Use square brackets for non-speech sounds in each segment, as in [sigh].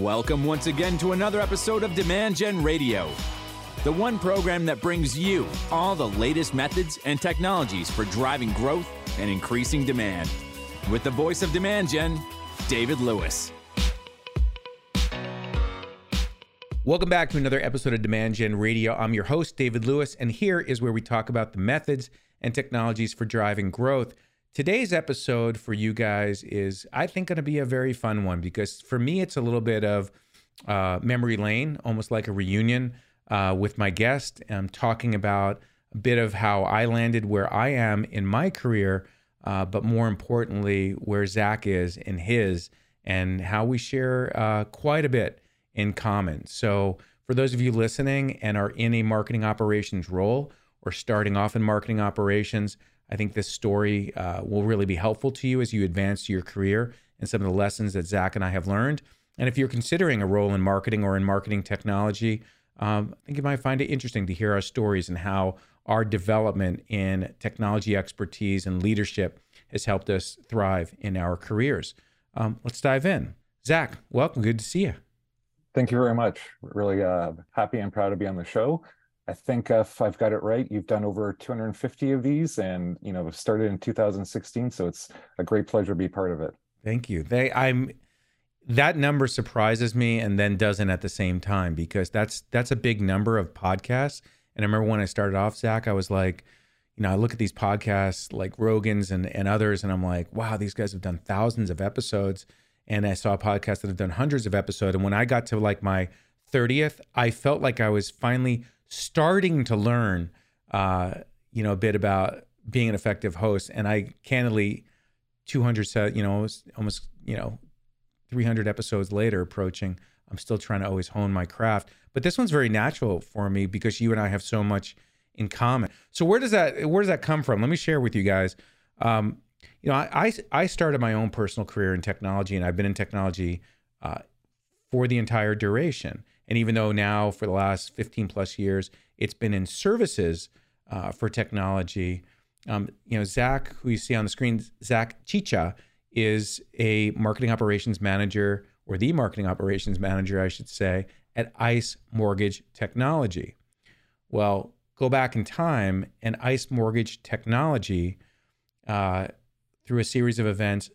Welcome once again to another episode of Demand Gen Radio, the one program that brings you all the latest methods and technologies for driving growth and increasing demand. With the voice of Demand Gen, David Lewis. Welcome back to another episode of Demand Gen Radio. I'm your host, David Lewis, and here is where we talk about the methods and technologies for driving growth. Today's episode for you guys is, I think, going to be a very fun one because for me, it's a little bit of uh, memory lane, almost like a reunion uh, with my guest. I'm talking about a bit of how I landed where I am in my career, uh, but more importantly, where Zach is in his, and how we share uh, quite a bit in common. So, for those of you listening and are in a marketing operations role or starting off in marketing operations, I think this story uh, will really be helpful to you as you advance your career and some of the lessons that Zach and I have learned. And if you're considering a role in marketing or in marketing technology, um, I think you might find it interesting to hear our stories and how our development in technology expertise and leadership has helped us thrive in our careers. Um, let's dive in. Zach, welcome. Good to see you. Thank you very much. Really uh, happy and proud to be on the show. I think if I've got it right, you've done over 250 of these, and you know started in 2016. So it's a great pleasure to be part of it. Thank you. They, I'm that number surprises me, and then doesn't at the same time because that's that's a big number of podcasts. And I remember when I started off, Zach, I was like, you know, I look at these podcasts like Rogan's and and others, and I'm like, wow, these guys have done thousands of episodes. And I saw podcasts that have done hundreds of episodes. And when I got to like my 30th, I felt like I was finally starting to learn, uh, you know, a bit about being an effective host. And I candidly, 200, you know, almost, almost, you know, 300 episodes later approaching, I'm still trying to always hone my craft. But this one's very natural for me because you and I have so much in common. So where does that where does that come from? Let me share with you guys. Um, you know, I, I started my own personal career in technology, and I've been in technology uh, for the entire duration. And even though now for the last 15 plus years, it's been in services uh, for technology, um, you know, Zach, who you see on the screen, Zach Chicha, is a marketing operations manager or the marketing operations manager, I should say, at ICE Mortgage Technology. Well, go back in time, and ICE Mortgage Technology, uh, through a series of events,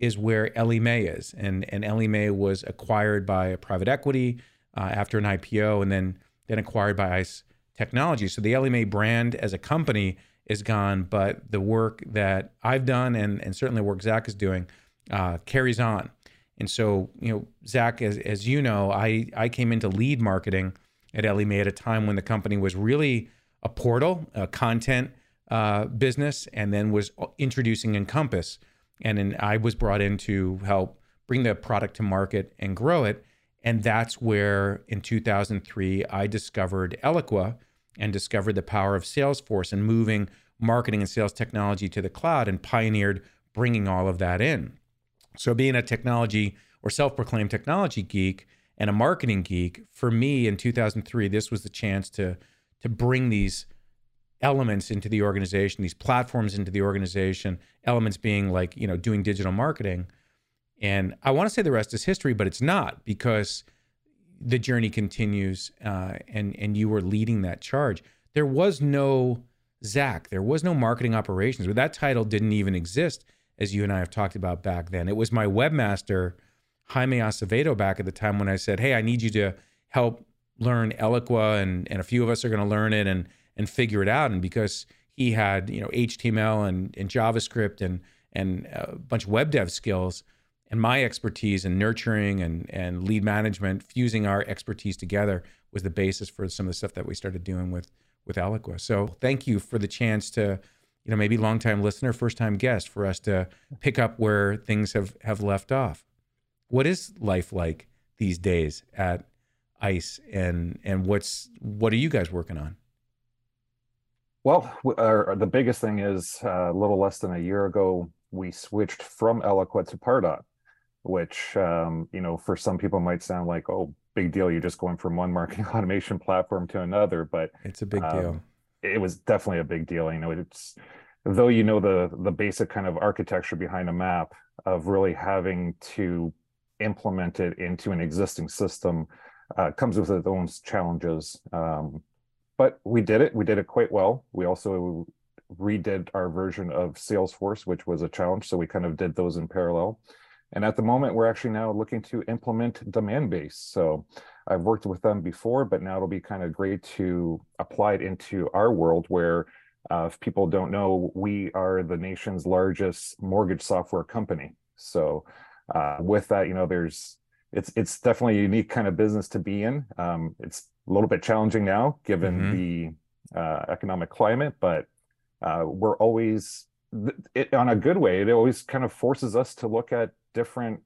is where Ellie Mae is. And, and Ellie Mae was acquired by a private equity uh, after an IPO and then then acquired by ICE Technology. So the Ellie Mae brand as a company is gone, but the work that I've done and, and certainly work Zach is doing uh, carries on. And so, you know, Zach, as, as you know, I, I came into lead marketing at Ellie Mae at a time when the company was really a portal, a content uh, business, and then was introducing Encompass. And then I was brought in to help bring the product to market and grow it. And that's where in 2003, I discovered Eloqua and discovered the power of Salesforce and moving marketing and sales technology to the cloud and pioneered bringing all of that in. So, being a technology or self proclaimed technology geek and a marketing geek, for me in 2003, this was the chance to, to bring these elements into the organization, these platforms into the organization, elements being like, you know, doing digital marketing and I want to say the rest is history, but it's not because the journey continues, uh, and and you were leading that charge. There was no Zach. There was no marketing operations. Where that title didn't even exist, as you and I have talked about back then. It was my webmaster, Jaime Acevedo, back at the time when I said, "Hey, I need you to help learn Eloqua, and and a few of us are going to learn it and and figure it out." And because he had you know HTML and, and JavaScript and and a bunch of web dev skills and my expertise in nurturing and, and lead management, fusing our expertise together was the basis for some of the stuff that we started doing with with Eloqua. So thank you for the chance to, you know, maybe longtime listener, first time guest, for us to pick up where things have have left off. What is life like these days at ICE, and and what's what are you guys working on? Well, our, the biggest thing is uh, a little less than a year ago, we switched from Eloqua to Pardot which um, you know for some people might sound like oh big deal you're just going from one marketing [laughs] automation platform to another but it's a big um, deal it was definitely a big deal you know it's though you know the the basic kind of architecture behind a map of really having to implement it into an existing system uh, comes with its own challenges. Um, but we did it. We did it quite well. We also redid our version of Salesforce, which was a challenge. So we kind of did those in parallel. And at the moment, we're actually now looking to implement Demandbase. So I've worked with them before, but now it'll be kind of great to apply it into our world where uh, if people don't know, we are the nation's largest mortgage software company. So uh, with that, you know, there's it's it's definitely a unique kind of business to be in. Um, it's a little bit challenging now given mm-hmm. the uh, economic climate, but uh, we're always it, on a good way. It always kind of forces us to look at different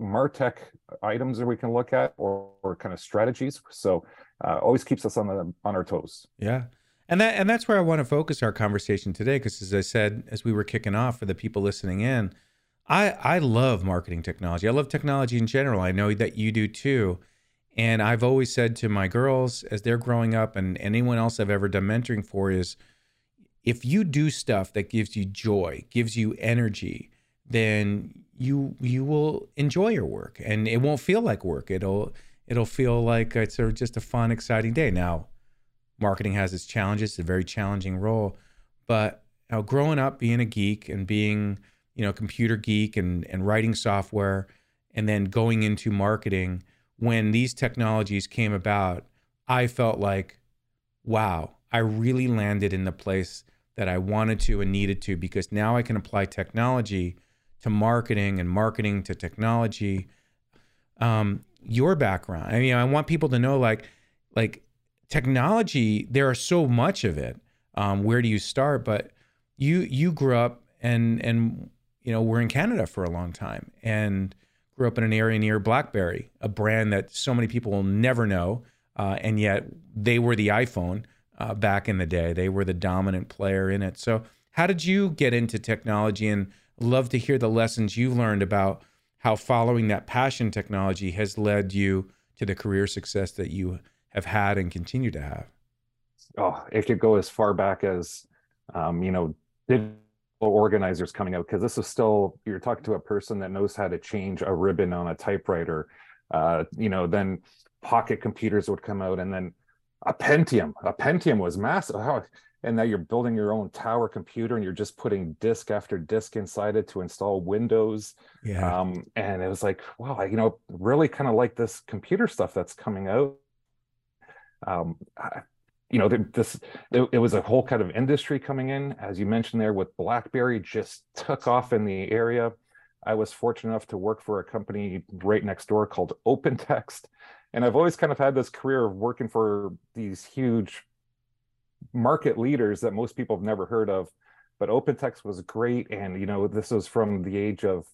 martech items that we can look at or, or kind of strategies. So uh, always keeps us on the on our toes. Yeah. And that and that's where I want to focus our conversation today because as I said as we were kicking off for the people listening in, I I love marketing technology. I love technology in general. I know that you do too. And I've always said to my girls as they're growing up and anyone else I've ever done mentoring for is if you do stuff that gives you joy, gives you energy, then you you will enjoy your work and it won't feel like work. It'll it'll feel like it's sort of just a fun, exciting day. Now, marketing has its challenges. It's a very challenging role, but you know, growing up being a geek and being you know computer geek and and writing software and then going into marketing when these technologies came about i felt like wow i really landed in the place that i wanted to and needed to because now i can apply technology to marketing and marketing to technology um, your background i mean i want people to know like like technology there are so much of it um, where do you start but you you grew up and and you know, we're in Canada for a long time and grew up in an area near BlackBerry, a brand that so many people will never know. Uh, and yet they were the iPhone uh, back in the day. They were the dominant player in it. So, how did you get into technology? And love to hear the lessons you've learned about how following that passion technology has led you to the career success that you have had and continue to have. Oh, it could go as far back as, um, you know, digital organizers coming out because this is still you're talking to a person that knows how to change a ribbon on a typewriter uh, you know then pocket computers would come out and then a pentium a pentium was massive and now you're building your own tower computer and you're just putting disk after disk inside it to install windows yeah. Um, and it was like wow you know really kind of like this computer stuff that's coming out um, you know, this it, it, was a whole kind of industry coming in, as you mentioned there, with BlackBerry just took off in the area. I was fortunate enough to work for a company right next door called OpenText, and I've always kind of had this career of working for these huge market leaders that most people have never heard of. But OpenText was great, and you know, this was from the age of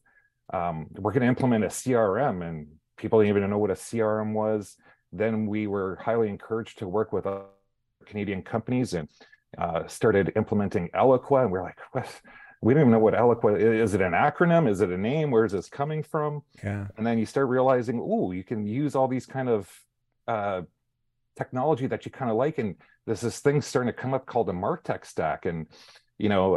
um, we're going to implement a CRM, and people didn't even know what a CRM was. Then we were highly encouraged to work with Canadian companies and uh, started implementing Eloqua. And we're like, what? we don't even know what Eloqua is. It an acronym? Is it a name? Where is this coming from? Yeah. And then you start realizing, oh, you can use all these kind of uh, technology that you kind of like. And there's this thing starting to come up called a Martech stack. And, you know,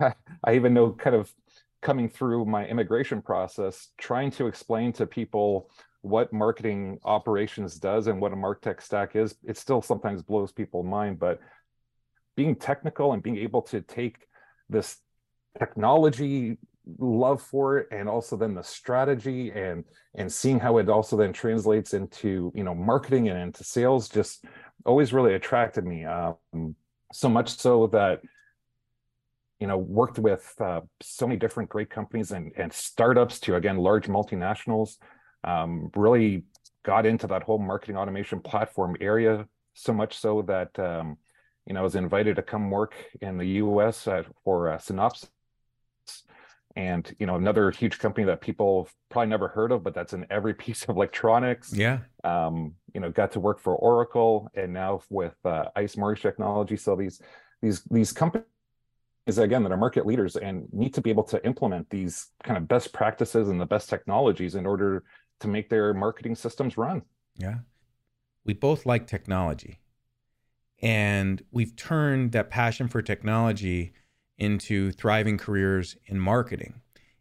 uh, [laughs] I even know kind of coming through my immigration process, trying to explain to people what marketing operations does and what a martech stack is it still sometimes blows people's mind but being technical and being able to take this technology love for it and also then the strategy and and seeing how it also then translates into you know marketing and into sales just always really attracted me um, so much so that you know worked with uh, so many different great companies and and startups to again large multinationals um, really got into that whole marketing automation platform area so much so that um, you know I was invited to come work in the U.S. For uh, Synopsys, and you know another huge company that people probably never heard of, but that's in every [laughs] piece of electronics. Yeah. Um, you know, got to work for Oracle, and now with uh, Ice Mortgage Technology. So these these these companies again that are market leaders and need to be able to implement these kind of best practices and the best technologies in order to make their marketing systems run. Yeah. We both like technology. And we've turned that passion for technology into thriving careers in marketing.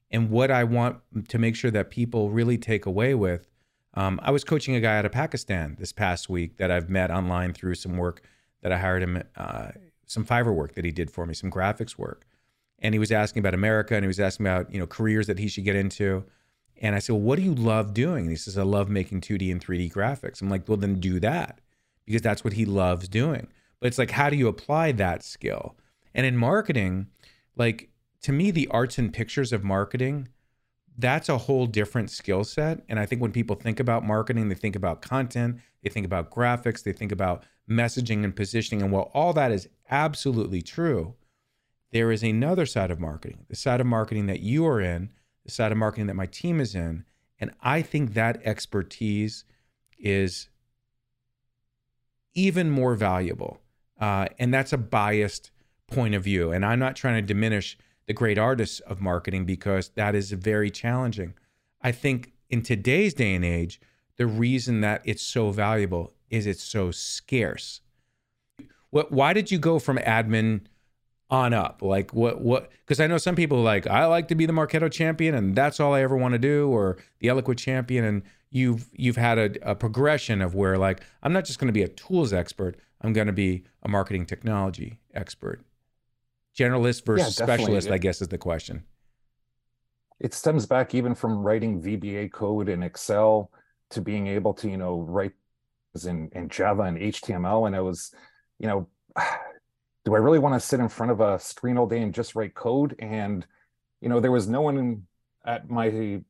And what I want to make sure that people really take away with, um, I was coaching a guy out of Pakistan this past week that I've met online through some work that I hired him, uh, some Fiverr work that he did for me, some graphics work. And he was asking about America and he was asking about, you know, careers that he should get into. And I said, Well, what do you love doing? And he says, I love making 2D and 3D graphics. I'm like, Well, then do that because that's what he loves doing. But it's like, how do you apply that skill? And in marketing, like to me, the arts and pictures of marketing, that's a whole different skill set. And I think when people think about marketing, they think about content, they think about graphics, they think about messaging and positioning. And while all that is absolutely true, there is another side of marketing, the side of marketing that you are in, the side of marketing that my team is in. And I think that expertise is even more valuable. Uh, and that's a biased point of view. And I'm not trying to diminish the great artists of marketing because that is very challenging. I think in today's day and age, the reason that it's so valuable is it's so scarce. What? Why did you go from admin on up? Like what? What? Because I know some people like I like to be the Marketo champion, and that's all I ever want to do, or the Eloqua champion. And you've you've had a, a progression of where like I'm not just going to be a tools expert. I'm going to be a marketing technology expert. Generalist versus yeah, specialist, I guess, is the question. It stems back even from writing VBA code in Excel to being able to, you know, write in, in Java and HTML. And I was, you know, [sighs] do I really want to sit in front of a screen all day and just write code? And, you know, there was no one at my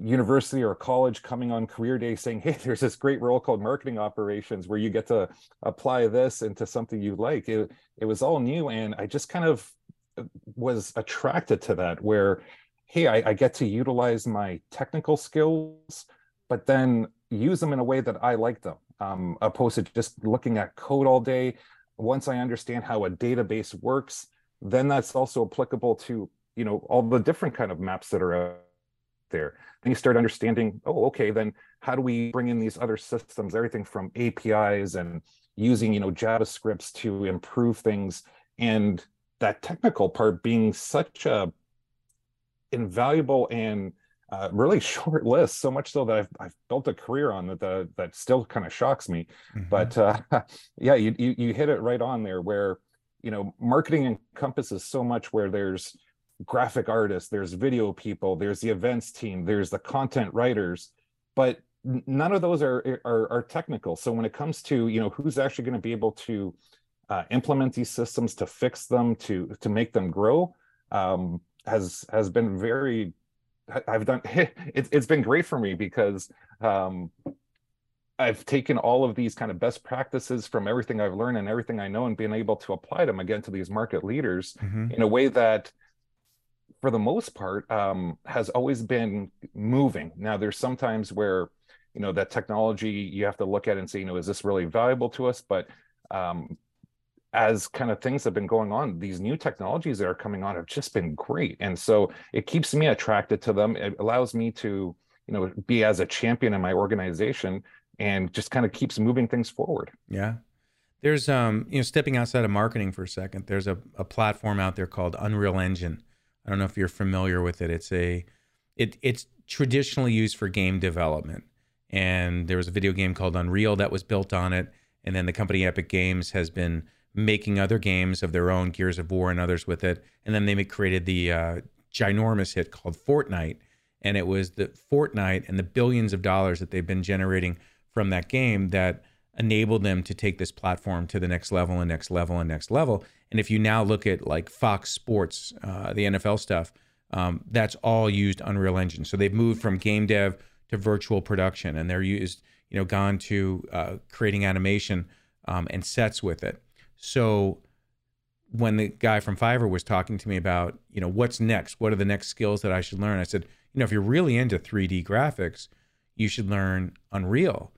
university or college coming on career day saying, hey, [laughs] there's this great role called marketing operations where you get to apply this into something you like. It, it was all new. And I just kind of uh, was attracted to that where, hey, I, I get to utilize my technical skills, but then use them in a way that I like them, um, opposed to just looking at code all day. Once I understand how a database works, then that's also applicable to you know all the different kind of maps that are out there. Then you start understanding oh okay then how do we bring in these other systems everything from apis and using you know javascripts to improve things. And that technical part being such a invaluable and uh, really [laughs] short list so much so that I've, I've built a career on that that, that still kind of shocks me. Mm-hmm. but uh, [laughs] yeah you, you you hit it right on there where you know marketing encompasses so much where there's graphic artists, there's video people, there's the events team, there's the content writers, but none of those are, are, are technical. So when it comes to you know who's actually going to be able to uh, implement these systems to fix them to to make them grow um, has has been very I've done [laughs] it, it's been great for me because um, I've taken all of these kind of best practices from everything I've learned and everything I know and been able to apply them again to these market leaders mm-hmm. in a way that for the most part, um, has always been moving. Now, there's sometimes where, you know, that technology you have to look at and say, you know, is this really valuable to us? But um, as kind of things have been going on, these new technologies that are coming on have just been great, and so it keeps me attracted to them. It allows me to, you know, be as a champion in my organization, and just kind of keeps moving things forward. Yeah, there's um you know stepping outside of marketing for a second there's a, a platform out there called unreal engine I don't know if you're familiar with it. It's a it it's traditionally used for game development. And there was a video game called Unreal that was built on it. And then the company Epic Games has been making other games of their own, Gears of War and others with it. And then they created the uh, ginormous hit called Fortnite. And it was the Fortnite and the billions of dollars that they've been generating from that game that enabled them to take this platform to the next level and next level and next level. And if you now look at like Fox Sports, uh, the NFL stuff, um, that's all used Unreal Engine. So they've moved from game dev to virtual production, and they're used, you know, gone to uh, creating animation um, and sets with it. So when the guy from Fiverr was talking to me about, you know, what's next? What are the next skills that I should learn? I said, you know, if you're really into 3D graphics, you should learn Unreal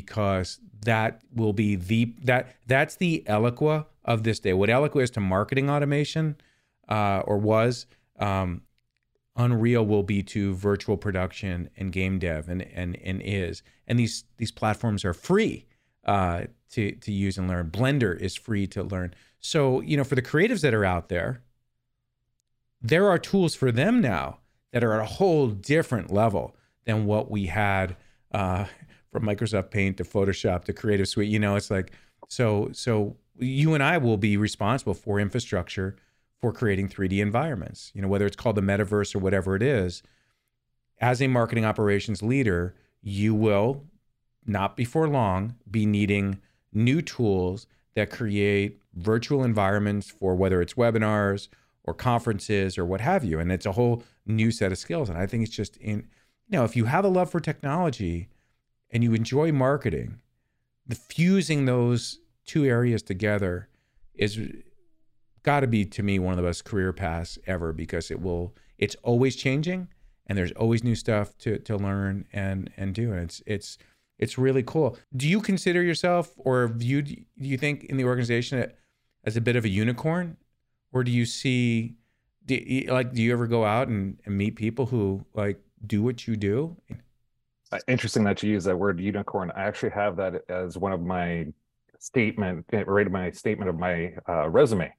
because that will be the that that's the Eloqua of this day. What Eloqua is to marketing automation, uh, or was, um, Unreal will be to virtual production and game dev, and and and is. And these these platforms are free uh, to to use and learn. Blender is free to learn. So you know, for the creatives that are out there, there are tools for them now that are at a whole different level than what we had uh, from Microsoft Paint to Photoshop to Creative Suite. You know, it's like so so you and I will be responsible for infrastructure for creating 3D environments. You know, whether it's called the metaverse or whatever it is. As a marketing operations leader, you will not before long be needing new tools that create virtual environments for whether it's webinars or conferences or what have you. And it's a whole new set of skills. And I think it's just in, you know, if you have a love for technology and you enjoy marketing, the fusing those two areas together is got to be to me one of the best career paths ever because it will it's always changing and there's always new stuff to to learn and and do and it's it's it's really cool. Do you consider yourself or view do you think in the organization as a bit of a unicorn or do you see do you, like do you ever go out and, and meet people who like do what you do? Uh, interesting that you use that word unicorn. I actually have that as one of my statement, right my statement of my uh, resume.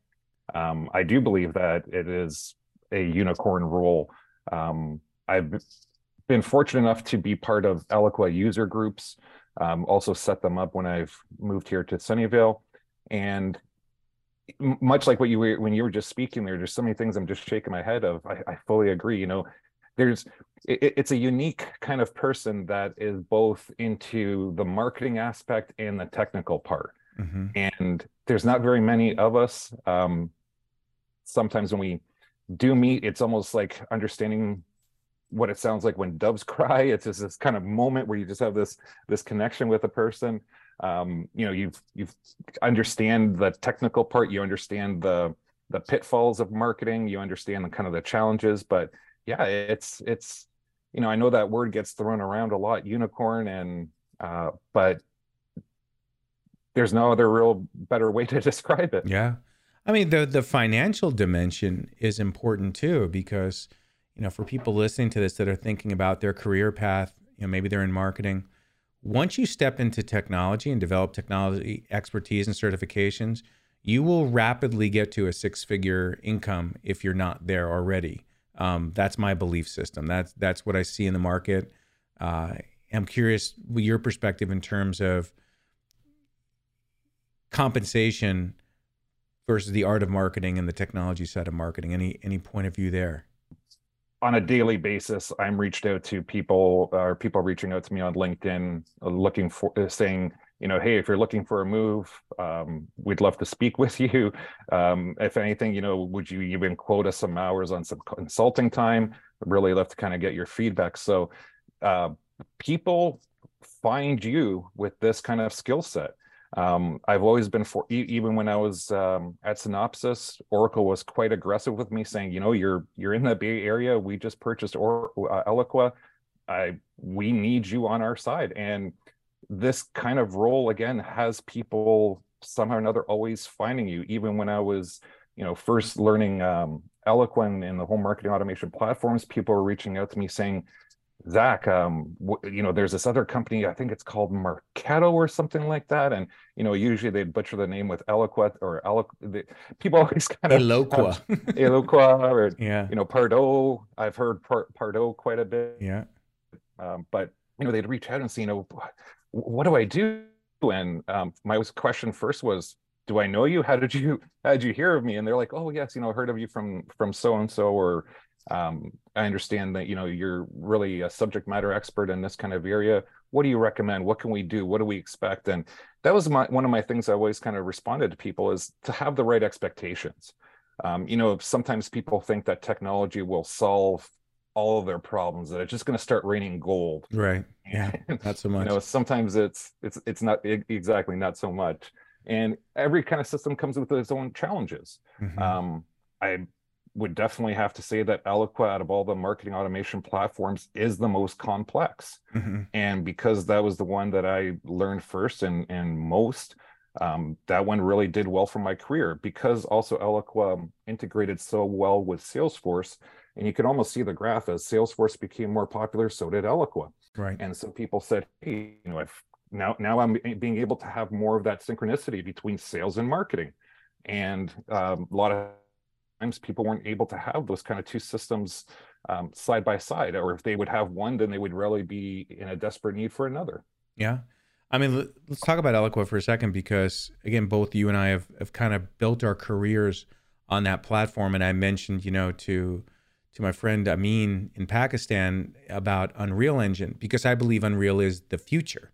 Um, I do believe that it is a unicorn role. Um, I've been fortunate enough to be part of Eloqua user groups, um, also set them up when I've moved here to Sunnyvale. And much like what you were when you were just speaking there, there's so many things I'm just shaking my head of. I, I fully agree. You know, there's it, it's a unique kind of person that is both into the marketing aspect and the technical part. Mm-hmm. And there's not very many of us. Um, sometimes when we do meet, it's almost like understanding what it sounds like when doves [laughs] cry. It's just this kind of moment where you just have this this connection with a person. Um, you know, you've you've understand the technical part, you understand the the pitfalls of marketing, you understand the kind of the challenges, but yeah, it's it's you know, I know that word gets thrown around a lot, unicorn, and uh, but there's no other real better way [laughs] to describe it. Yeah. I mean, the the financial dimension is important too, because you know, for people listening to this that are thinking about their career path, you know, maybe they're in marketing. Once you step into technology and develop technology expertise and certifications, you will rapidly get to a six-figure income if you're not there already. Um, that's my belief system. That's that's what I see in the market. Uh, I'm curious your perspective in terms of compensation versus the art of marketing and the technology side of marketing. Any any point of view there? On a daily basis, I'm reached out to people, or people reaching out to me on LinkedIn, uh, looking for uh, saying, you know, hey, if you're looking for a move, um, we'd love to speak [laughs] with you. Um, if anything, you know, would you even quote us some hours on some consulting time? I'd really love to kind of get your feedback. So, uh, people find you with this kind of skill set um, I've always been for even when I was um, at Synopsys, Oracle was quite aggressive with me, saying, you know, you're you're in the Bay Area. We just purchased or uh, Eloqua. I we need you on our side, and this kind of role again has people somehow or another always finding you. Even when I was, you know, first learning um, Eloqua and the whole marketing automation platforms, people were reaching out to me saying, Zach, um, you know, there's this other company, I think it's called Marketo or something like that. And, you know, usually they'd butcher the name with Eloquet or Eloqua. People [laughs] always kind of Eloqua, Eloqua or, [laughs] yeah. you know, Pardot. I've heard Par- Pardot quite a bit. Yeah. Um, but, you know, they'd reach out and say, you know, what do I do? And um, my question first was, do I know you? How did you, how did you hear of me? And they're like, oh yes, you know, heard of you from, from so-and-so or, um, I understand that you know you're really a subject matter expert in this kind of area. What do you recommend? What can we do? What do we expect? And that was my one of my things I always kind of responded to people is to have the right expectations. Um, you know, sometimes people think that technology will solve all of their problems that it's just going to start raining gold right yeah [laughs] not so much you know sometimes it's it's it's not exactly not so much and every kind of system comes with its own challenges mm-hmm. um i would definitely have to say that Eloqua, out of all the marketing automation platforms, is the most complex. Mm-hmm. And because that was the one that I learned first and, and most, um, that one really did well for my career because also Eloqua integrated so well with Salesforce. And you can almost see the graph as Salesforce became more popular, so did Eloqua. Right. And so people said, hey, you know, if now now I'm being able to have more of that synchronicity between sales and marketing. And um, a lot of times people weren't able to have those kind of two systems um, side by side, or if they would have one, then they would really be in a desperate need for another. Yeah. I mean, let's talk about Eloqua for a second because, again, both you and I have, have kind of built our careers on that platform. And I mentioned, you know, to to my friend Amin in Pakistan about Unreal Engine because I believe Unreal is the future.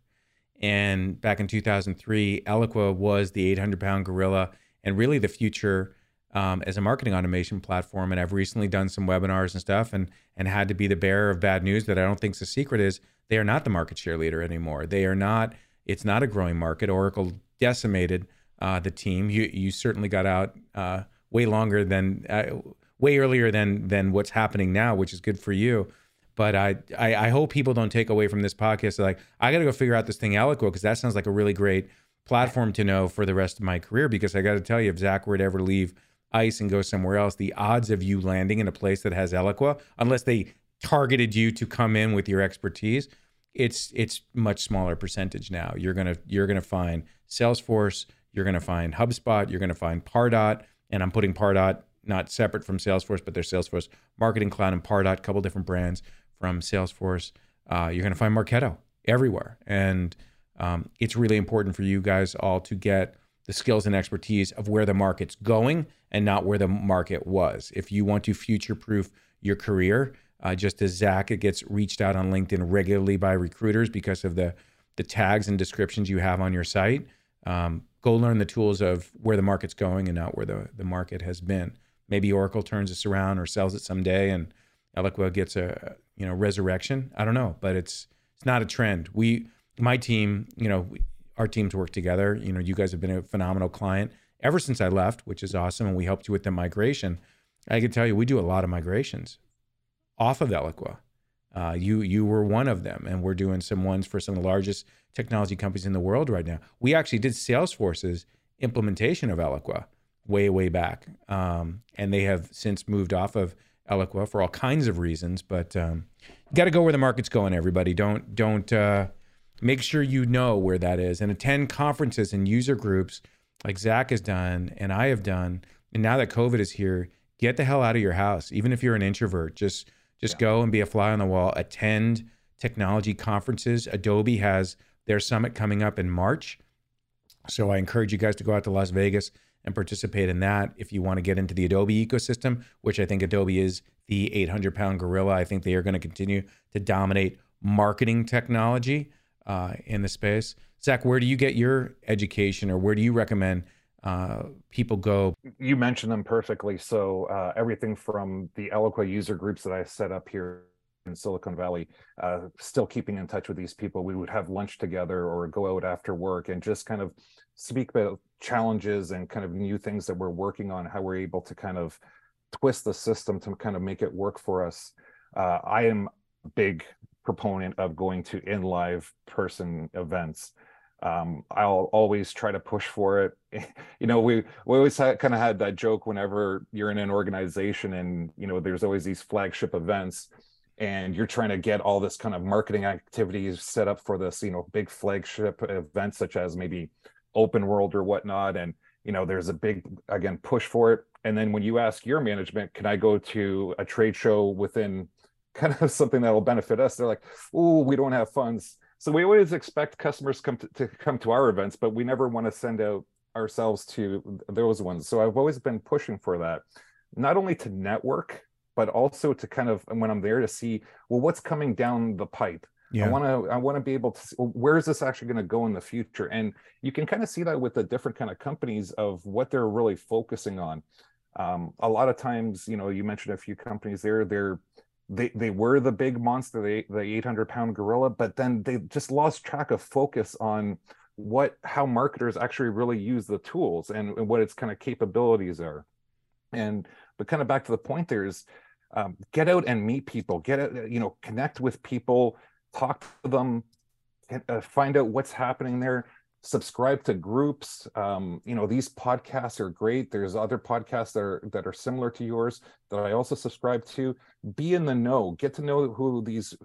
And back in 2003, Eloqua was the 800 pound gorilla and really the future um, as a marketing automation platform. And I've recently done some webinars and stuff and, and had to be the bearer of bad news that I don't think a secret is they are not the market share leader anymore. They are not, it's not a growing market. Oracle decimated uh, the team. You, you certainly got out uh, way longer than, uh, way earlier than, than what's happening now, which is good for you. But I, I, I hope people don't take away from this podcast like I got to go figure out this thing Eloqua because that sounds like a really great platform to know for the rest of my career. Because I got to tell you, if Zach were to ever leave ICE and go somewhere else, the odds of you landing in a place that has Eloqua, unless they targeted you to come in with your expertise, it's it's much smaller percentage now. You're gonna you're gonna find Salesforce, you're gonna find HubSpot, you're gonna find Pardot, and I'm putting Pardot not separate from Salesforce, but their Salesforce Marketing Cloud and Pardot, a couple different brands from Salesforce. Uh, you're going to find Marketo everywhere. And um, it's really important for you guys all to get the skills and expertise of where the market's going and not where the market was. If you want to future proof your career, uh, just as Zach it gets reached out on LinkedIn regularly by recruiters because of the the tags and descriptions you have on your site, um, go learn the tools of where the market's going and not where the, the market has been. Maybe Oracle turns this around or sells it someday and Eloqua gets a you know resurrection. I don't know, but it's it's not a trend. We my team, you know, our teams work together. You know, you guys have been a phenomenal client ever since I left, which is awesome, and we helped you with the migration. I can tell you, we do a lot of migrations off of Eloqua. Uh, you you were one of them, and we're doing some ones for some of the largest technology companies in the world right now. We actually did Salesforce's implementation of Eloqua way way back, um, and they have since moved off of Eloqua for all kinds of reasons, but um, you got to go where the market's going. Everybody, don't don't uh, make sure you know where that is and attend conferences and user groups like Zach has done and I have done. And now that COVID is here, get the hell out of your house. Even if you're an introvert, just just yeah. go and be a fly on the wall. Attend technology conferences. Adobe has their summit coming up in March, so I encourage you guys to go out to Las Vegas and participate in that. If you want to get into the Adobe ecosystem, which I think Adobe is the 800 pound gorilla, I think they are going to continue to dominate marketing technology uh, in the space. Zach, where do you get your education or where do you recommend uh, people go? You mentioned them perfectly. So, uh, everything from the Eloqua user groups that I set up here in Silicon Valley, uh, still keeping in touch with these people. We would have lunch together or go out after work and just kind of speak about challenges and kind of new things that we're working on, how we're able to kind of twist the system to kind of make it work for us. Uh, I am a big proponent of going to in live person events. Um, I'll always try to push for it. [laughs] you know, we we always kind of had that joke whenever you're in an organization and you know there's always these flagship events and you're trying to get all this kind of marketing activities set up for this you know big flagship event such as maybe OpenWorld or whatnot and you know there's a big again push for it. And then when you ask your management can i go to a trade show within [laughs] kind of something that will benefit us? They're like oh we don't have funds. So we always expect customers come to, to come to our events but we never want to send out ourselves to those ones. So i've always been pushing for that not only to network but also to kind of when i'm there to see well what's coming down the pipe yeah. I want to I want to be able to see, well, where is this actually going to go in the future? And you can kind of see that with the different kind of companies of what they're really focusing on. Um, a lot of times, you know, you mentioned a few companies there. They're they they were the big monster, the the 800 pound gorilla, but then they just lost track of focus on what how marketers actually really use the tools and, and what its kind of capabilities are. And but kind of back to the point, there's um, get out and meet people, get out, you know, connect with people, talk to them, uh, find out what's happening there subscribe to groups. Um, you know these podcasts are great. There's other podcasts that are that are similar to yours that i also subscribe to. Be in the know. Get to know who these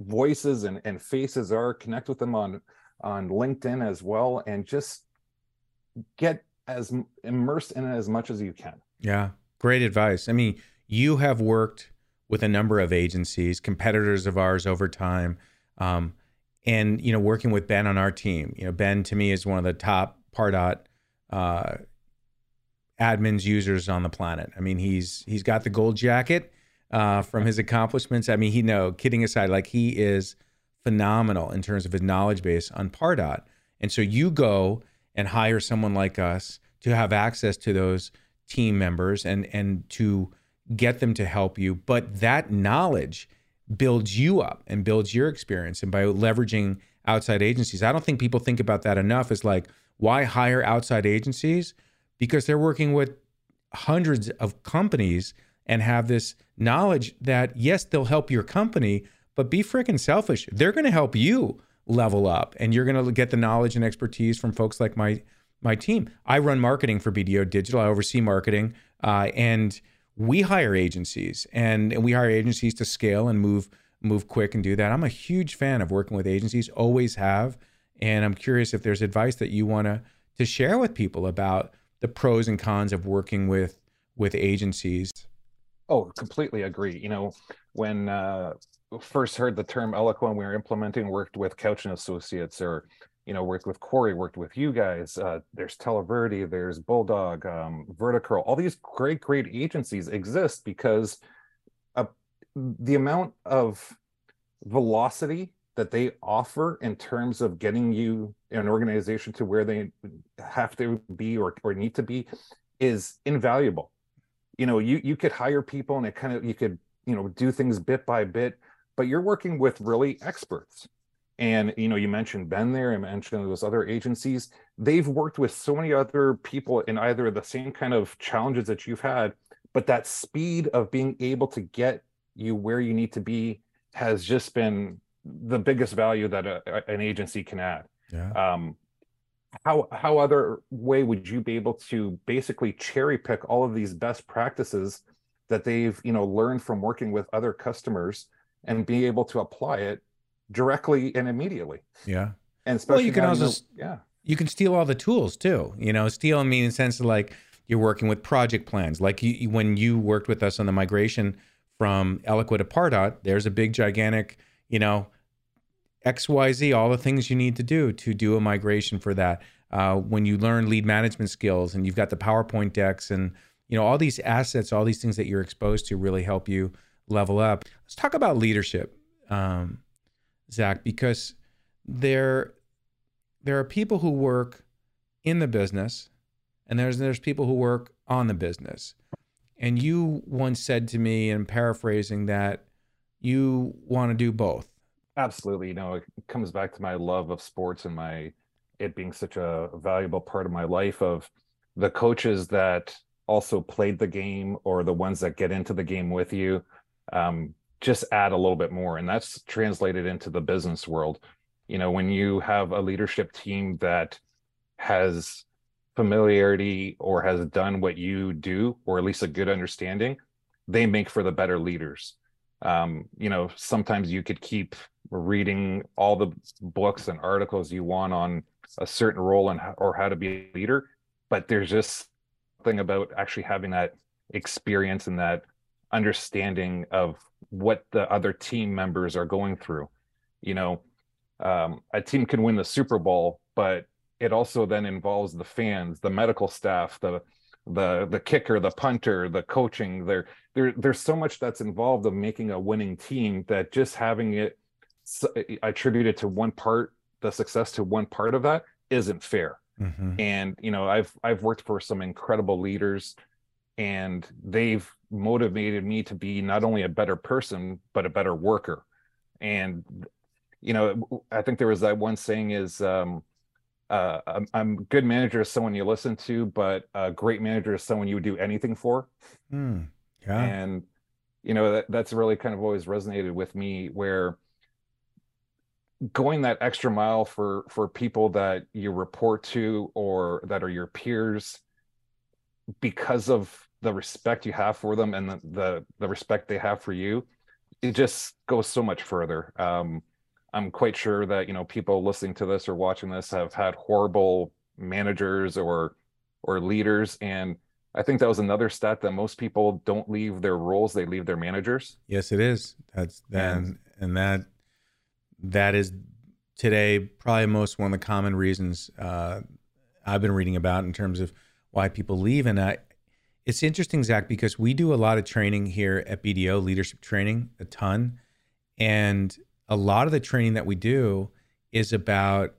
voices and, and faces are. Connect with them on on linkedin as well and just get as immersed in it as much as you can. Yeah. Great advice. I mean you have worked with a number of agencies, competitors of ours over time. Um, and you know, working with Ben on our team, you know, Ben to me is one of the top Pardot uh, admins users on the planet. I mean, he's he's got the gold jacket uh, from his accomplishments. I mean, he no kidding aside, like he is phenomenal in terms of his knowledge base on Pardot. And so you go and hire someone like us to have access to those team members and and to get them to help you. But that knowledge builds you up and builds your experience. And by leveraging outside agencies, I don't think people think about that enough. Is like, why hire outside agencies? Because they're working with hundreds of companies and have this knowledge that, yes, they'll help your company, but be freaking selfish. They're going to help you level up and you're going to get the knowledge and expertise from folks like my my team. I run marketing for BDO Digital. I oversee marketing, uh, and we hire agencies, and, and we hire agencies to scale and move move quick and do that. I'm a huge fan of working with agencies. Always have, and I'm curious if there's advice that you want to to share with people about the pros and cons of working with with agencies. Oh, completely agree. You know, when uh, first heard the term Eloqua, we were implementing, worked with Couch and Associates, or you know, worked with Corey, worked with you guys. Uh, there's Televerde, there's Bulldog, um, Verticurl. All these great, great agencies exist because uh, the amount of velocity that they offer in terms of getting you an organization to where they have to be or, or need to be is invaluable. You know, you you could hire people and it kind of you could you know do things bit by bit, but you're working with really experts and you know you mentioned ben there and mentioned those other agencies they've worked with so many other people in either the same kind of challenges that you've had but that speed of being able to get you where you need to be has just been the biggest value that a, an agency can add yeah. um, how how other way would you be able to basically cherry pick all of these best practices that they've you know learned from working with other customers and be able to apply it directly and immediately. Yeah. And especially well, you can also the, yeah. You can steal all the tools too. You know, steal I mean in the sense of like you're working with project plans. Like you, when you worked with us on the migration from Eloqua to Pardot, there's a big gigantic, you know, XYZ, all the things you need to do to do a migration for that. Uh, when you learn lead management skills and you've got the PowerPoint decks and you know all these assets, all these things that you're exposed to really help you level up. Let's talk about leadership. Um, Zach, because there there are people who work in the business and there's there's people who work on the business. And you once said to me, and paraphrasing that, you want to do both. Absolutely. You know, it comes back to my love of sports and my it being such a valuable part of my life of the coaches that also played the game or the ones that get into the game with you. Um, just add a little bit more and that's translated into the business world. You know when you have a leadership team that has familiarity or has done what you do or at least a good understanding they make for the better leaders. Um, you know sometimes you could keep reading all the books and articles you want on a certain role and or how to be a leader but there's just something about actually having that experience and that understanding of what the other team members are going through. You know, um, a team can win the Super Bowl, but it also then involves the fans, the medical staff, the the the kicker, the punter, the coaching. There, there, there's so much that's involved of making a winning team that just having it attributed to one part, the success to one part of that isn't fair. Mm-hmm. And you know, I've I've worked for some incredible leaders, and they've motivated me to be not only a better person but a better worker. And you know i think there was that one saying is um uh i'm, I'm good manager is someone you listen to but a great manager is someone you would do anything for. Mm, yeah. And you know that, that's really kind of always resonated with me where going that extra mile for for people that you report to or that are your peers because of the respect you have for them and the, the, the respect they have for you it just goes so much further um, i'm quite sure that you know people listening to this or watching this have had horrible managers or or leaders and I think that was another stat that most people don't leave their roles; they leave their managers. Yes, it is. That's then, and that that is today probably most one of the common reasons uh, I've been reading about in terms of why people leave. And I, it's interesting, Zach, because we do a lot of training here at BDO, leadership training, a ton, and a lot of the training that we do is about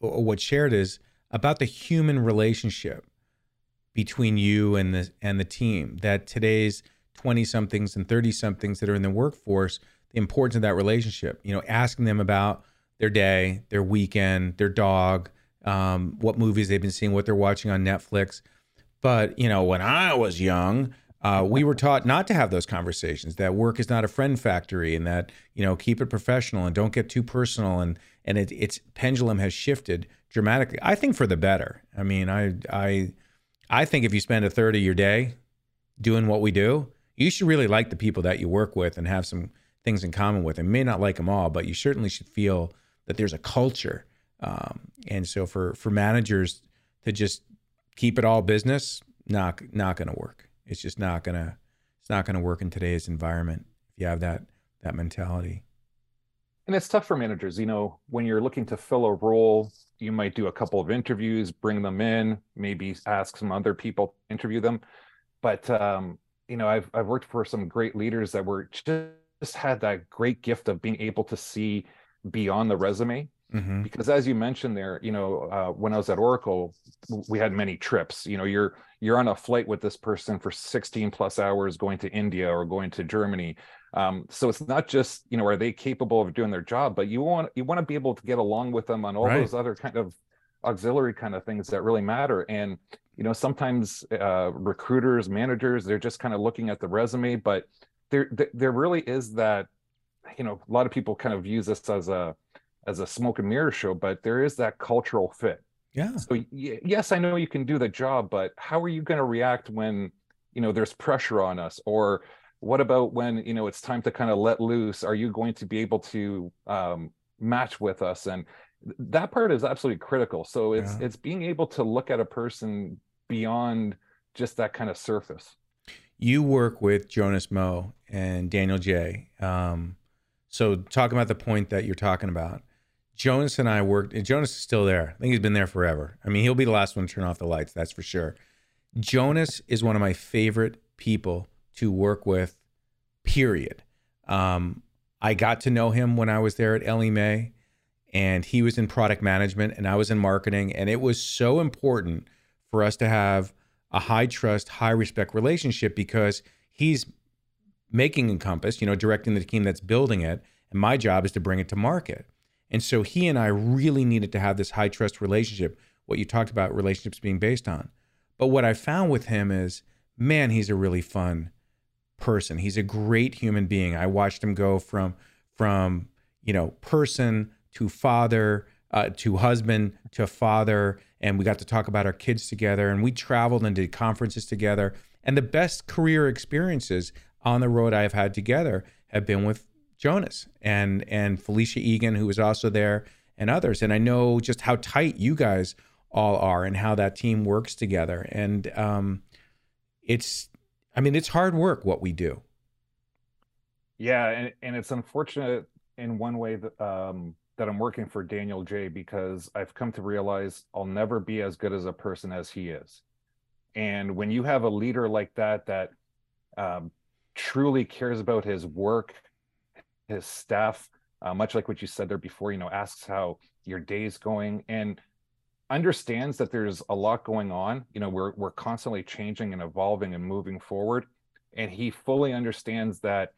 what shared is about the human relationship between you and the and the team that today's 20 somethings and 30 somethings that are in the workforce the importance of that relationship you know asking them about their day their weekend their dog um, what movies they've been seeing what they're watching on netflix but you know when i was young uh, we were taught not to have those conversations that work is not a friend factory and that you know keep it professional and don't get too personal and and it, its pendulum has shifted dramatically i think for the better i mean i i i think if you spend a third of your day doing what we do you should really like the people that you work with and have some things in common with And may not like them all, but you certainly should feel that there's a culture. Um, and so for for managers to just keep it all business, not not going to work. It's just not gonna it's not going to work in today's environment if you have that that mentality. And it's tough for managers. You know, when you're looking to fill a role, you might do a couple of interviews, bring them in, maybe ask some other people interview them. But um, you know, I've I've worked for some great leaders that were just had that great gift of being able to see beyond the resume. Mm-hmm. Because as you mentioned there, you know, uh, when I was at Oracle, we had many trips. You know, you're you're on a flight with this person for 16 plus hours going to India or going to Germany. Um, so it's not just you know are they capable of doing their job, but you want you want to be able to get along with them on all right. those other kind of auxiliary kind of things that really matter. And you know sometimes uh, recruiters managers they're just kind of looking at the resume but there there really is that you know a lot of people kind of use this as a as a smoke and mirror show but there is that cultural fit. Yeah. So y- yes i know you can do the job but how are you going to react when you know there's pressure on us? Or what about when you know it's time to kind of let loose? Are you going to be able to um, match with us? And that part is absolutely critical. So it's yeah. it's being able to look at a person beyond just that kind of surface. You work with Jonas Moe and Daniel J. Um, so talking about the point that you're talking about, Jonas and I worked, and Jonas is still there. I think he's been there forever. I mean, he'll be the last one to turn off the lights, that's for sure. Jonas is one of my favorite people to work with, period. Um, I got to know him when I was there at Ellie Mae, and he was in product management, and I was in marketing. And it was so important for us to have a high trust, high respect relationship because he's making Encompass, you know, directing the team that's building it. And my job is to bring it to market. And so he and I really needed to have this high trust relationship, what you talked about relationships being based on. But what I found with him is, man, he's a really fun person. He's a great human being. I watched him go from from, you know, person to father uh, to husband to father and we got to talk about our kids together and we traveled and did conferences together and the best career experiences on the road i've had together have been with jonas and and felicia egan who was also there and others. And i know just how tight you guys all are and how that team works together. And um, it's i mean it's hard work what we do. Yeah and, and it's unfortunate in one way that um that I'm working for Daniel J because I've come to realize I'll never be as good as a person as he is. And when you have a leader like that, that um, truly cares about his work, his staff, uh, much like what you said there before, you know, asks how your day's going and understands that there's a lot going on. You know, we're we're constantly changing and evolving and moving forward. And he fully understands that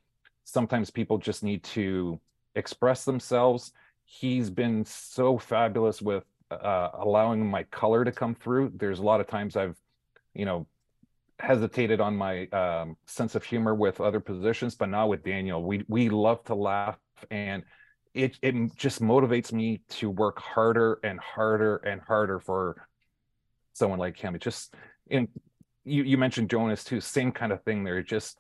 sometimes people just need to express themselves he's been so fabulous with uh, allowing my color to come through. There's a lot of times I've, you know, hesitated on my um, sense of humor with other positions, but not with Daniel. We we love to laugh, and it it just motivates me to work harder and harder and harder for someone like him. It just and you you mentioned Jonas too, same kind of thing there. Just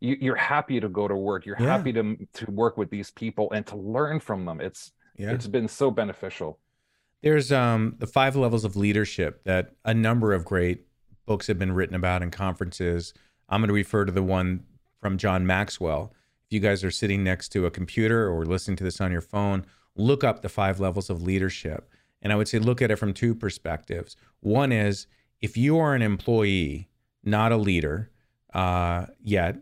you, you're happy to go to work. You're yeah. happy to to work with these people and to learn from them. It's yeah. it's been so beneficial. There's um the five levels of leadership that a number of great books have been written about in conferences. I'm going to refer to the one from John Maxwell. If you guys are sitting next to a computer or listening to this on your phone, look up the five levels of leadership. And I would say look at it from two perspectives. One is if you are an employee, not a leader uh, yet,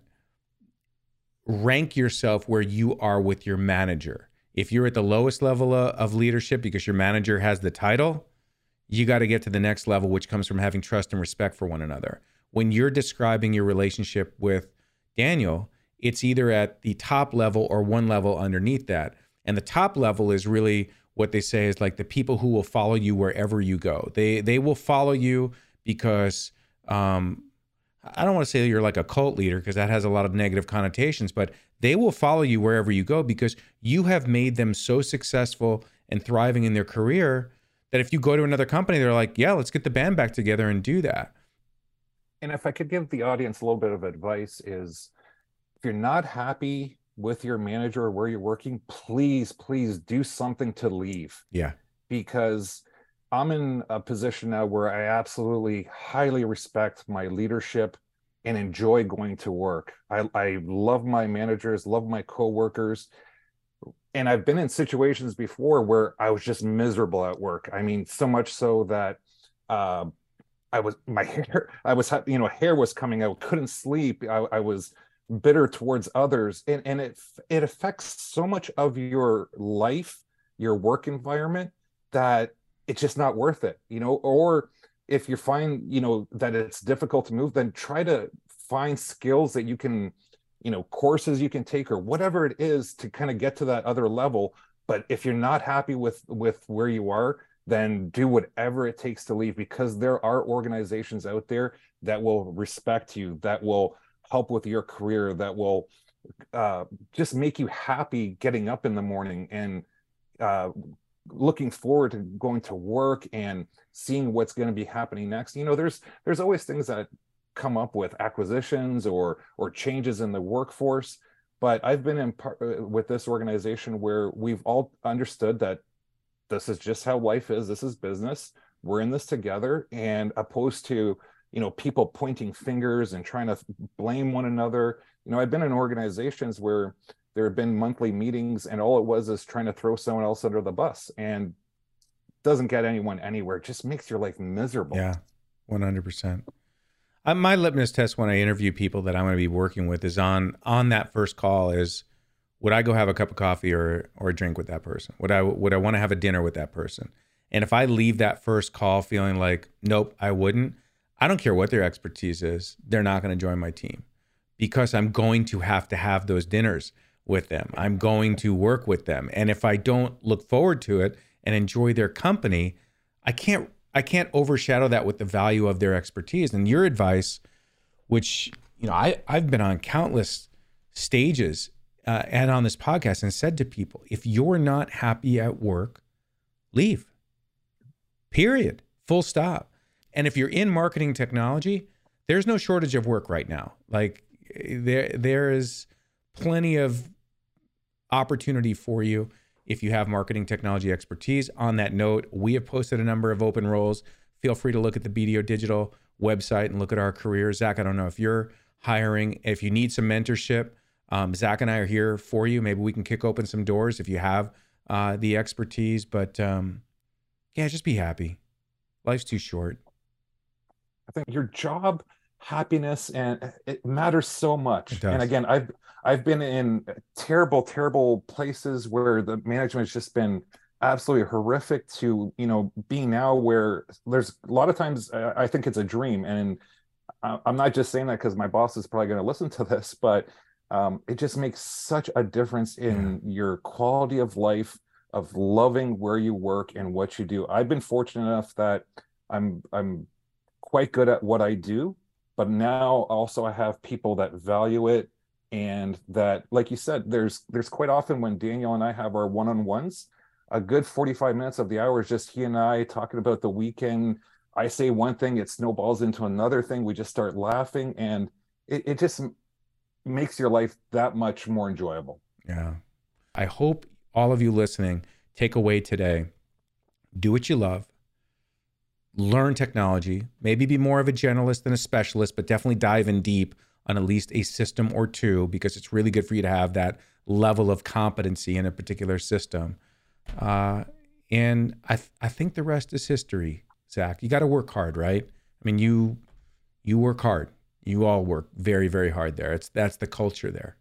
rank yourself where you are with your manager. If you're at the lowest level of leadership because your manager has the title, you got to get to the next level, which comes from having trust and respect for one another. When you're describing your relationship with Daniel, it's either at the top level or one level underneath that. And the top level is really what they say is like the people who will follow you wherever you go. They they will follow you because um, I don't want to say you're like a cult leader because that has a lot of negative connotations, but they will follow you wherever you go because you have made them so successful and thriving in their career that if you go to another company, they're like, yeah, let's get the band back together and do that. And if I could give the audience a little bit of advice is if you're not happy with your manager or where you're working, please, please do something to leave. Yeah. Because I'm in a position now where I absolutely highly respect my leadership and enjoy going to work. I, I love my managers, love my coworkers. And I've been in situations before where I was just miserable at work. I mean, so much so that uh, I was [laughs] my hair, I was you know, hair was coming out, couldn't sleep. I, I was bitter towards others and, and it it affects so much of your life your work environment that it's just not worth it you know or if you find you know that it's difficult to move then try to find skills that you can you know courses you can take or whatever it is to kind of get to that other level. But if you're not happy with with where you are then do whatever it takes to leave because there are organizations out there that will respect you that will help with your career that will uh, just make you happy getting up in the morning and uh, looking forward to going to work and seeing what's going to be happening next. You know there's there's always things that come up with acquisitions or or changes in the workforce. But i've been in part uh, with this organization where we've all understood that this is just how life is this is business we're in this together and opposed to you know people pointing fingers and trying to blame one another. You know i've been in organizations where there have been monthly meetings and all it was is trying to throw someone else under the bus and doesn't get anyone anywhere. It just makes your life miserable. Yeah 100% my litmus test when i interview people that i'm going to be working with is on on that first call is would i go have a cup of coffee or or a drink with that person would i would i want to have a dinner with that person and if i leave that first call feeling like nope i wouldn't I don't care what their expertise is, they're not going to join my team because I'm going to have to have those dinners with them. I'm going to work with them. And if I don't look forward to it and enjoy their company, I can't I can't overshadow that with the value of their expertise. And your advice, which, you know, I, I've been on countless stages uh, and on this podcast and said to people, if you're not happy at work, leave. Period. Full stop. And if you're in marketing technology, there's no shortage of work right now. Like there there is plenty of opportunity for you if you have marketing technology expertise. On that note, we have posted a number of open roles. Feel free to look at the BDO Digital website and look at our careers. Zach, I don't know if you're hiring, if you need some mentorship, um, Zach and I are here for you. Maybe we can kick open some doors if you have uh, the expertise. But um, yeah, just be happy. Life's too short. I think your job happiness and it matters so much. And again, I've I've been in terrible, terrible places where the management has just been absolutely horrific to you know being now where there's a lot of times I think it's a dream and I'm not just saying that because my boss is probably going to listen to this, but um, it just makes such a difference in yeah. your quality of life of loving where you work and what you do. I've been fortunate enough that I'm I'm quite good at what I do, but now also I have people that value it and that like you said there's there's quite often when Daniel and I have our one-on-ones a good 45 minutes of the hour is just he and I talking about the weekend. I say one thing it snowballs into another thing. We just start laughing and it, it just makes your life that much more enjoyable. Yeah. I hope all of you listening take away today do what you love learn technology, maybe be more of a generalist than a specialist, but definitely dive in deep on at least a system or two because it's really good for you to have that level of competency in a particular system. Uh, and I, th- I think the rest is history, Zach. You got to work hard, right? I mean, you you work hard. You all work very, very hard there. It's that's the culture there.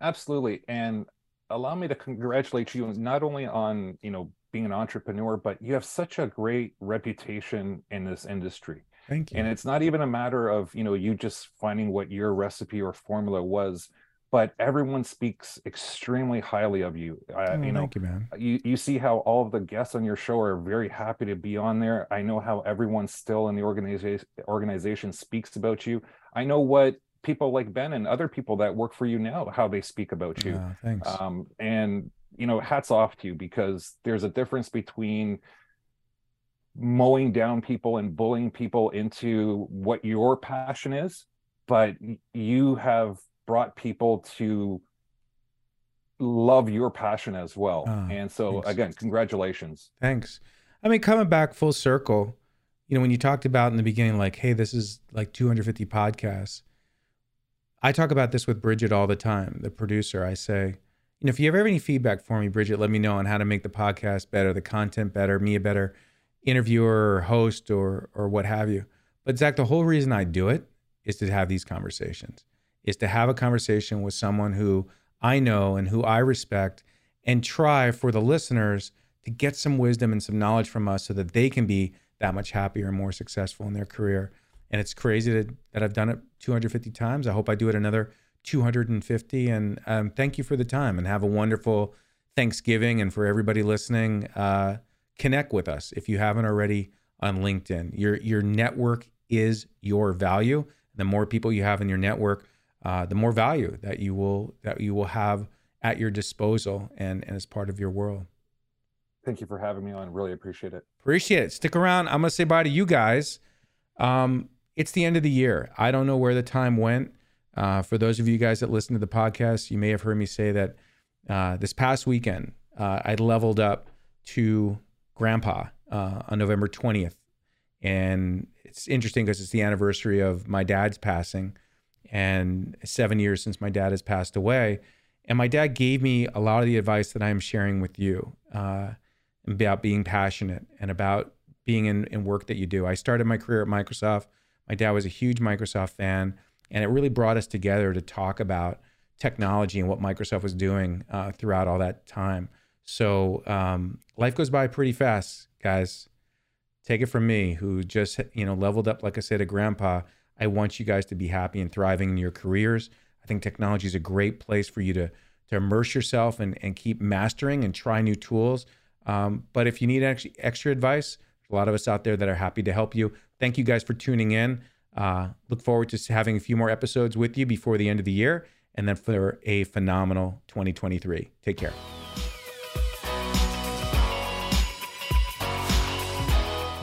Absolutely, and allow me to congratulate you not only on you know being an entrepreneur, but you have such a great reputation in this industry. Thank you. And it's not even a matter of you know you just finding what your recipe or formula was, but everyone speaks extremely highly of you. Uh, Oh, you know, thank you, man. you you see how all of the guests on your show are very happy to be on there. I know how everyone still in the organization organization speaks about you. I know what people like Ben and other people that work for you now how they speak about you. Yeah, thanks. Um, and you know, hats off to you because there's a difference between mowing down people and bullying people into what your passion is, but you have brought people to love your passion as well. Ah, and so thanks. again, congratulations. Thanks. I mean, coming back full circle, you know, when you talked about in the beginning, like, hey, this is like 250 podcasts. I talk about this with Bridget all the time, the producer. I say, you know, if you ever have any feedback for me, Bridget, let me know on how to make the podcast better, the content better, me a better interviewer or host or or what have you. But Zach, the whole reason I do it is to have these conversations, is to have a conversation with someone who I know and who I respect and try for the listeners to get some wisdom and some knowledge from us so that they can be that much happier and more successful in their career. And it's crazy that, that I've done it 250 times. I hope I do it another 250. And um, thank you for the time and have a wonderful Thanksgiving. And for everybody listening, uh, connect with us if you haven't already on LinkedIn. Your your network is your value. The more people you have in your network, uh, the more value that you will that you will have at your disposal and, and as part of your world. Thank you for having me on. Really appreciate it. Appreciate it. Stick around. I'm gonna say bye to you guys. Um, it's the end of the year. I don't know where the time went. Uh, for those of you guys that listen to the podcast, you may have heard me say that uh, this past weekend uh, I leveled up to grandpa uh, on November 20th, and it's interesting because it's the anniversary of my dad's passing, and seven years since my dad has passed away. And my dad gave me a lot of the advice that I am sharing with you uh, about being passionate and about being in, in work that you do. I started my career at Microsoft. My dad was a huge Microsoft fan, and it really brought us together to talk about technology and what Microsoft was doing uh, throughout all that time. So um, life goes by pretty fast, guys. Take it from me, who just you know leveled up, like I said, a grandpa. I want you guys to be happy and thriving in your careers. I think technology is a great place for you to to immerse yourself and, and keep mastering and try new tools. Um, but if you need actually extra advice, a lot of us out there that are happy to help you. Thank you guys for tuning in. Uh, look forward to having a few more episodes with you before the end of the year and then for a phenomenal 2023. Take care.